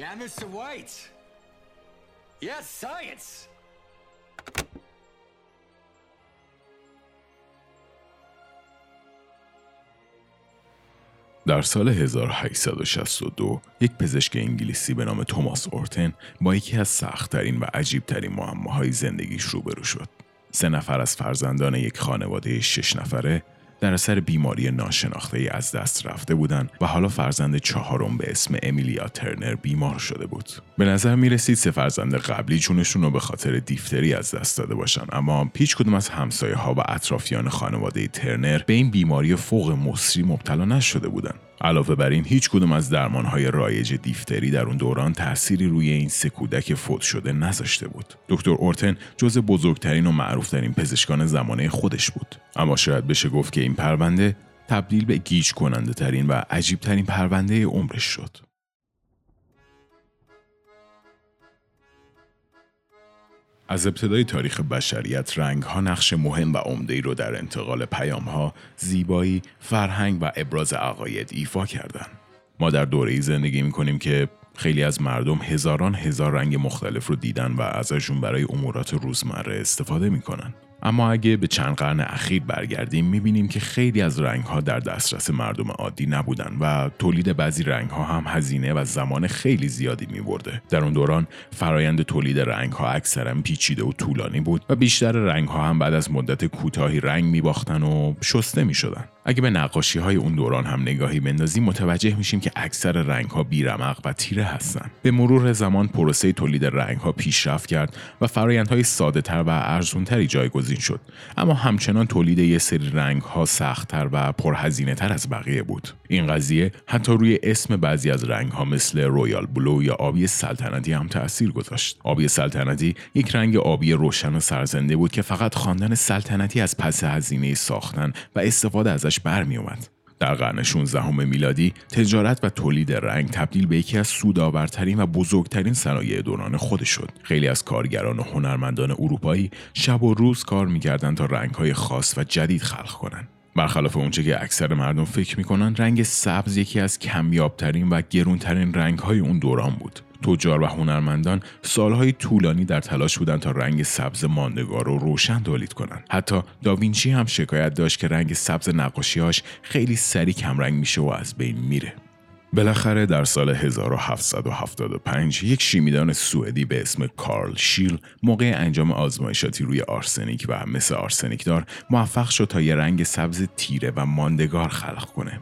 Yeah, Mr. White. Yes, science. در سال 1862 یک پزشک انگلیسی به نام توماس اورتن با یکی از سختترین و عجیبترین معماهای زندگیش روبرو شد. سه نفر از فرزندان یک خانواده شش نفره در اثر بیماری ناشناخته ای از دست رفته بودند و حالا فرزند چهارم به اسم امیلیا ترنر بیمار شده بود. به نظر می رسید سه فرزند قبلی جونشون رو به خاطر دیفتری از دست داده باشن اما هیچ کدوم از همسایه ها و اطرافیان خانواده ترنر به این بیماری فوق مسری مبتلا نشده بودند. علاوه بر این هیچ کدوم از درمانهای رایج دیفتری در اون دوران تأثیری روی این سه کودک فوت شده نذاشته بود. دکتر اورتن جز بزرگترین و معروفترین پزشکان زمانه خودش بود. اما شاید بشه گفت که این پرونده تبدیل به گیج کننده ترین و عجیب ترین پرونده عمرش شد. از ابتدای تاریخ بشریت رنگ ها نقش مهم و عمده رو در انتقال پیام ها، زیبایی، فرهنگ و ابراز عقاید ایفا کردند. ما در دوره زندگی می کنیم که خیلی از مردم هزاران هزار رنگ مختلف رو دیدن و ازشون برای امورات روزمره استفاده می‌کنن. اما اگه به چند قرن اخیر برگردیم می‌بینیم که خیلی از رنگ ها در دسترس مردم عادی نبودن و تولید بعضی رنگ ها هم هزینه و زمان خیلی زیادی میبرده. در اون دوران فرایند تولید رنگ ها اکثرا پیچیده و طولانی بود و بیشتر رنگ ها هم بعد از مدت کوتاهی رنگ میباختن و شسته می‌شدن. اگه به نقاشی های اون دوران هم نگاهی بندازیم متوجه میشیم که اکثر رنگ ها بیرمق و تیره هستن. به مرور زمان پروسه تولید رنگ ها پیشرفت کرد و فرایندهای ساده تر و ارزونتری جایگزین شد. اما همچنان تولید یه سری رنگ ها سختتر و پرهزینه تر از بقیه بود. این قضیه حتی روی اسم بعضی از رنگ ها مثل royal blue یا آبی سلطنتی هم تاثیر گذاشت. آبی سلطنتی یک رنگ آبی روشن و سرزنده بود که فقط خاندان سلطنتی از پس هزینه ساختن و استفاده ازش برمی اومد در قرن 16 میلادی تجارت و تولید رنگ تبدیل به یکی از سودآورترین و بزرگترین صنایع دوران خود شد. خیلی از کارگران و هنرمندان اروپایی شب و روز کار می‌کردند تا رنگهای خاص و جدید خلق کنند. برخلاف اونچه که اکثر مردم فکر می‌کنن رنگ سبز یکی از کمیابترین و گرونترین رنگهای اون دوران بود. تجار و هنرمندان سالهای طولانی در تلاش بودند تا رنگ سبز ماندگار و روشن تولید کنند حتی داوینچی هم شکایت داشت که رنگ سبز نقاشیهاش خیلی سریع کمرنگ میشه و از بین میره بالاخره در سال 1775 یک شیمیدان سوئدی به اسم کارل شیل موقع انجام آزمایشاتی روی آرسنیک و مثل آرسنیک دار موفق شد تا یه رنگ سبز تیره و ماندگار خلق کنه.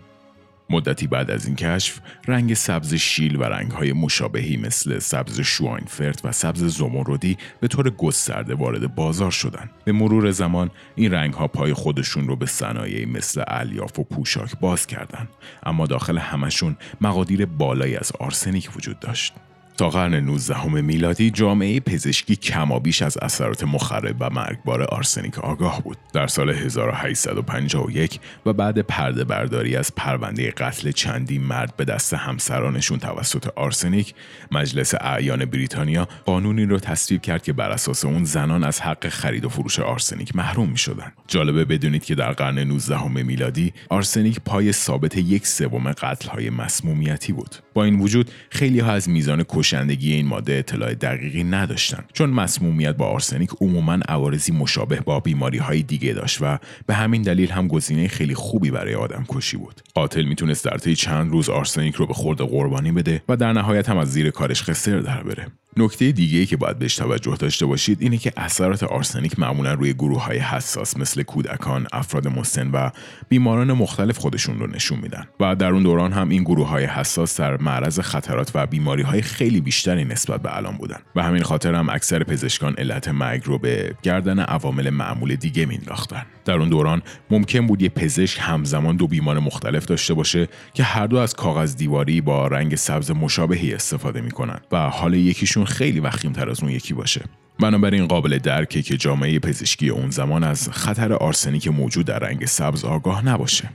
مدتی بعد از این کشف رنگ سبز شیل و رنگهای مشابهی مثل سبز شواینفرت و سبز زمردی به طور گسترده وارد بازار شدند. به مرور زمان این رنگها پای خودشون رو به صنایعی مثل الیاف و پوشاک باز کردند اما داخل همشون مقادیر بالایی از آرسنیک وجود داشت. تا قرن 19 میلادی جامعه پزشکی کمابیش از اثرات مخرب و مرگبار آرسنیک آگاه بود. در سال 1851 و بعد پرده برداری از پرونده قتل چندی مرد به دست همسرانشون توسط آرسنیک، مجلس اعیان بریتانیا قانونی را تصویب کرد که بر اساس اون زنان از حق خرید و فروش آرسنیک محروم می شدن. جالبه بدونید که در قرن 19 میلادی آرسنیک پای ثابت یک سوم قتل های مسمومیتی بود. با این وجود خیلی ها از میزان کشندگی این ماده اطلاع دقیقی نداشتند چون مسمومیت با آرسنیک عموما عوارضی مشابه با بیماری های دیگه داشت و به همین دلیل هم گزینه خیلی خوبی برای آدم کشی بود. قاتل می‌تونست در طی چند روز آرسنیک رو به خورد قربانی بده و در نهایت هم از زیر کارش خسر در بره. نکته دیگه که باید بهش توجه داشته باشید اینه که اثرات آرسنیک معمولا روی گروه های حساس مثل کودکان، افراد مسن و بیماران مختلف خودشون رو نشون میدن. و در اون دوران هم این گروه های حساس در معرض خطرات و بیماری های خیلی بیشتری نسبت به الان بودن. و همین خاطر هم اکثر پزشکان علت مرگ رو به گردن عوامل معمول دیگه مینداختن. در اون دوران ممکن بود یه پزشک همزمان دو بیمار مختلف داشته باشه که هر دو از کاغذ دیواری با رنگ سبز مشابهی استفاده می‌کنن و حال یکیشون خیلی وخیمتر از اون یکی باشه بنابراین قابل درکه که جامعه پزشکی اون زمان از خطر آرسنیک موجود در رنگ سبز آگاه نباشه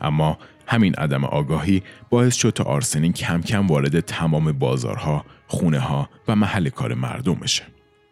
اما همین عدم آگاهی باعث شد تا آرسنیک کم کم وارد تمام بازارها، خونه ها و محل کار مردم بشه.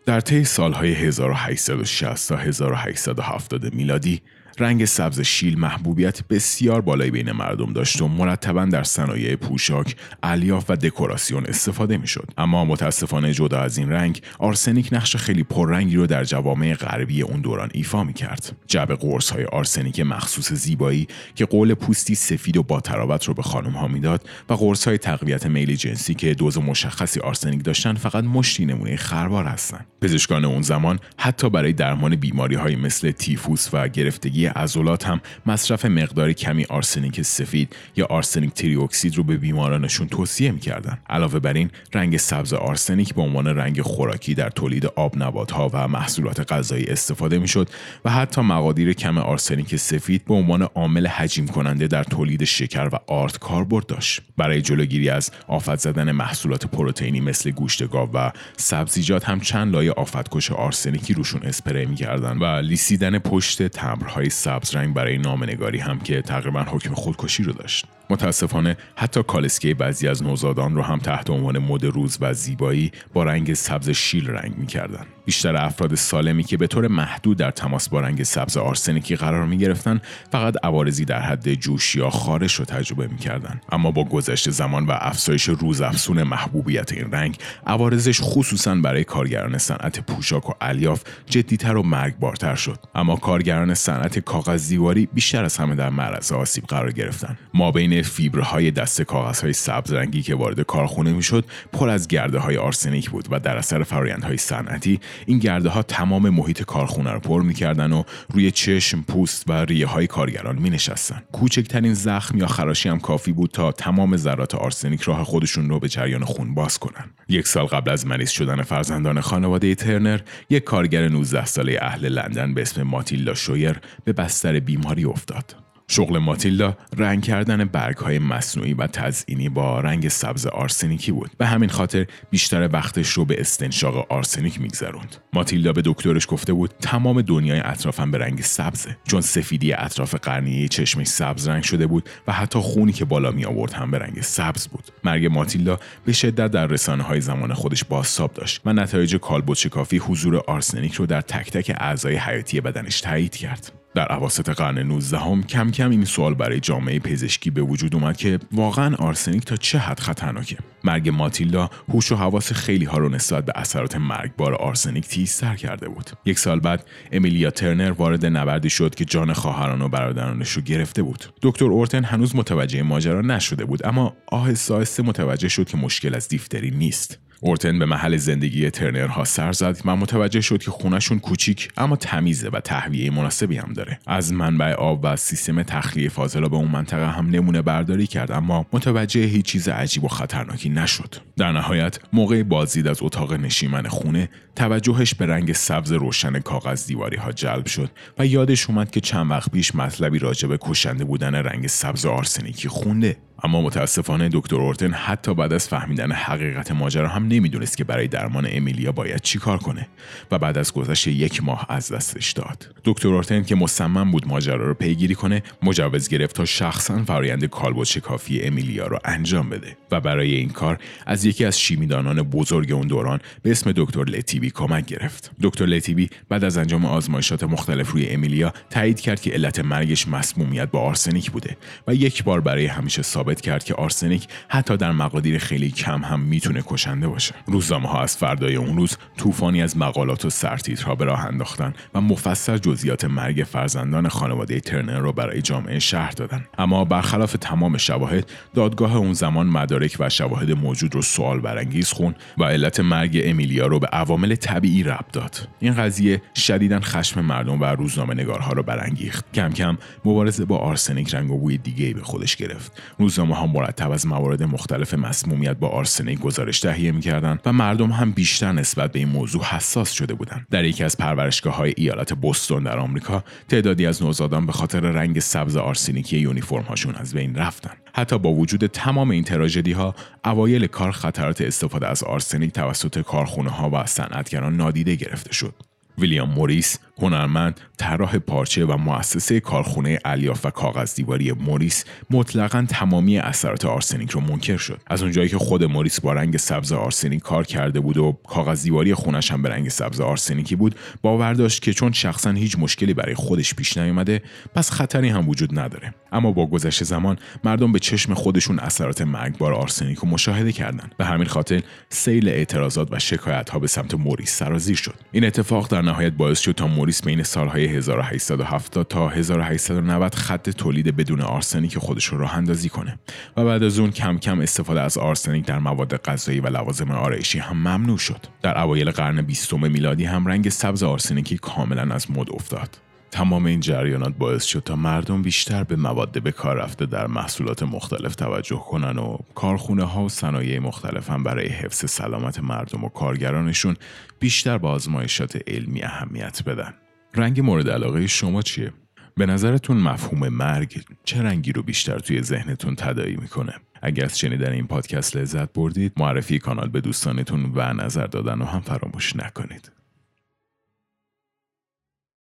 در طی سالهای 1860 تا 1870 میلادی رنگ سبز شیله محبوبیت بسیار بالایی بین مردم داشت و مرتبا در صنایع پوشاک، الیاف و دکوراسیون استفاده می‌شد. اما متاسفانه جدا از این رنگ، آرسنیک نقش خیلی پررنگی رو در جوامع غربی اون دوران ایفا می کرد. جعبه قرص های آرسنیک مخصوص زیبایی که قول پوستی سفید و با طراوت رو به خانم ها می‌داد و قرص های تقویت میل جنسی که دوز مشخصی آرسنیک داشتن فقط مشتی نمونه خروار هستند. پزشکان اون زمان حتی برای درمان بیماری های مثل تیفوس و گرفتگی عضلات هم مصرف مقدار کمی آرسنیک سفید یا آرسنیک تری اکسید رو به بیمارانشون توصیه می‌کردن. علاوه بر این رنگ سبز آرسنیک به عنوان رنگ خوراکی در تولید آب ها و محصولات غذایی استفاده می‌شد و حتی مقادیر کم آرسنیک سفید به عنوان عامل حجیم کننده در تولید شکر و آرد کاربرد داشت. برای جلوگیری از آفت زدن محصولات پروتئینی مثل گوشت گاو و سبزیجات هم چند لایه آفتکش آرسنیکی روشون اسپری می‌کردن و لیسیدن پشت تمبرهای سبز رنگ برای نامه‌نگاری هم که تقریبا حکم خودکشی رو داشت. متاسفانه حتی کالسکه بعضی از نوزادان رو هم تحت عنوان مد روز و زیبایی با رنگ سبز شیل رنگ می‌کردن. بیشتر افراد سالمی که به طور محدود در تماس با رنگ سبز آرسنیکی قرار می گرفتن فقط عوارضی در حد جوش یا خارش رو تجربه می کردن. اما با گذشت زمان و افزایش روزافزون محبوبیت این رنگ عوارضش خصوصا برای کارگران صنعت پوشاک و الیاف جدیتر و مرگبارتر شد اما کارگران صنعت کاغذ دیواری بیشتر از همه در معرض آسیب قرار گرفتن ما بین فیبرهای دست کاغذهای سبز رنگی که وارد کارخونه می‌شد پر از گرده های آرسنیک بود و در اثر فرایندهای صنعتی این گرده ها تمام محیط کارخونه رو پر می‌کردن و روی چشم، پوست و ریه های کارگران می نشستن. کوچکترین زخم یا خراشی هم کافی بود تا تمام ذرات آرسنیک راه خودشون رو به جریان خون باز کنن. یک سال قبل از مریض شدن فرزندان خانواده ترنر، یک کارگر 19 ساله اهل لندن به اسم ماتیلدا شویر به بستر بیماری افتاد. شغل ماتیلدا رنگ کردن برگ های مصنوعی و تزئینی با رنگ سبز آرسنیکی بود. به همین خاطر بیشتر وقتش رو به استنشاق آرسنیک میگذروند. ماتیلدا به دکترش گفته بود تمام دنیای اطرافم به رنگ سبزه. چون سفیدی اطراف قرنیه چشمش سبز رنگ شده بود و حتی خونی که بالا می آورد هم به رنگ سبز بود. مرگ ماتیلدا به شدت در رسانه های زمان خودش بازتاب داشت و نتایج کالبد کافی حضور آرسنیک رو در تک تک اعضای حیاتی بدنش تایید کرد. در عواسط قرن 19 هم کم کم این سوال برای جامعه پزشکی به وجود اومد که واقعا آرسنیک تا چه حد خطرناکه؟ مرگ ماتیلدا هوش و حواس خیلی ها رو نسبت به اثرات مرگبار آرسنیک تیزتر کرده بود. یک سال بعد امیلیا ترنر وارد نبردی شد که جان خواهران و برادرانش رو گرفته بود. دکتر اورتن هنوز متوجه ماجرا نشده بود اما آهسته آهسته متوجه شد که مشکل از دیفتری نیست. اورتن به محل زندگی ترنرها سر زد. و متوجه شد که خونشون کوچیک اما تمیزه و تهویه مناسبی هم داره. از منبع آب و سیستم تخلیه فاضلا به اون منطقه هم نمونه برداری کرد اما متوجه هیچ چیز عجیب و خطرناکی نشد. در نهایت موقع بازدید از اتاق نشیمن خونه توجهش به رنگ سبز روشن کاغذ دیواری ها جلب شد و یادش اومد که چند وقت پیش مطلبی راجع به کشنده بودن رنگ سبز آرسنیکی خونده. اما متاسفانه دکتر اورتن حتی بعد از فهمیدن حقیقت ماجرا هم نمی‌دونست که برای درمان امیلیا باید چیکار کنه و بعد از گذشت یک ماه از دستش داد. دکتر اورتن که مصمم بود ماجرا رو پیگیری کنه مجوز گرفت تا شخصا فرایند کالبد شکافی امیلیا رو انجام بده و برای این کار از یکی از شیمیدانان بزرگ اون دوران به اسم دکتر لتیبی کمک گرفت. دکتر لتیبی بعد از انجام آزمایشات مختلف روی امیلیا تایید کرد که علت مرگش مسمومیت با آرسنیک بوده و یک بار برای همیشه ثابت کرد که آرسنیک حتی در مقادیر خیلی کم هم می‌تونه کشنده باشه. روزنامه ها از فردای اون روز طوفانی از مقالات و سرتیترها به راه انداختن و مفصل جزئیات مرگ فرزندان خانواده ترنر رو برای جامعه شهر دادن. اما برخلاف تمام شواهد دادگاه اون زمان مدارک و شواهد موجود رو سوال برانگیز خون و علت مرگ امیلیا رو به عوامل طبیعی ربط داد. این قضیه شدیدا خشم مردم و روزنامه نگارها رو برانگیخت. کم کم مبارزه با آرسنیک رنگ و بوی دیگه به خودش گرفت. روزنامه ها مرتب از موارد مختلف مسمومیت با آرسنیک گزارش تهیه می‌کردند و مردم هم بیشتر نسبت به این موضوع حساس شده بودند. در یکی از پرورشگاه های ایالت بوستون در آمریکا تعدادی از نوزادان به خاطر رنگ سبز آرسنیکی یونیفرم هاشون از بین رفتن حتی با وجود تمام این تراژدی ها اوایل کار خطرات استفاده از آرسنیک توسط کارخونه ها و صنعتگران نادیده گرفته شد. ویلیام موریس هنرمند طراح پارچه و مؤسسه کارخونه الیاف و کاغذ دیواری موریس مطلقا تمامی اثرات آرسنیک رو منکر شد. از اونجایی که خود موریس با رنگ سبز آرسنیک کار کرده بود و کاغذ دیواری خونش هم به رنگ سبز آرسنیکی بود باور داشت که چون شخصا هیچ مشکلی برای خودش پیش نیومده پس خطری هم وجود نداره. اما با گذشت زمان مردم به چشم خودشون اثرات مرگبار آرسنیک رو مشاهده کردند. به همین خاطر سیل اعتراضات و شکایت ها به سمت موریس سرازیر شد. این اتفاق در نهایت باعث شد تا موریس بین سالهای 1870 تا 1890 خط تولید بدون آرسنیک خودش رو راه اندازی کنه. و بعد از اون کم کم استفاده از آرسنیک در مواد غذایی و لوازم آرایشی هم ممنوع شد. در اوایل قرن بیستم میلادی هم رنگ سبز آرسنیکی کاملا از مد افتاد. تمام این جریانات باعث شد تا مردم بیشتر به مواد به کار رفته در محصولات مختلف توجه کنن و کارخونه ها و صنایع مختلف هم برای حفظ سلامت مردم و کارگرانشون بیشتر با آزمایشات علمی اهمیت بدن. رنگ مورد علاقه شما چیه؟ به نظرتون مفهوم مرگ چه رنگی رو بیشتر توی ذهنتون تدایی می‌کنه؟ اگر از شنیدن این پادکست لذت بردید معرفی کانال به دوستانتون و نظر دادن رو هم فراموش نکنید.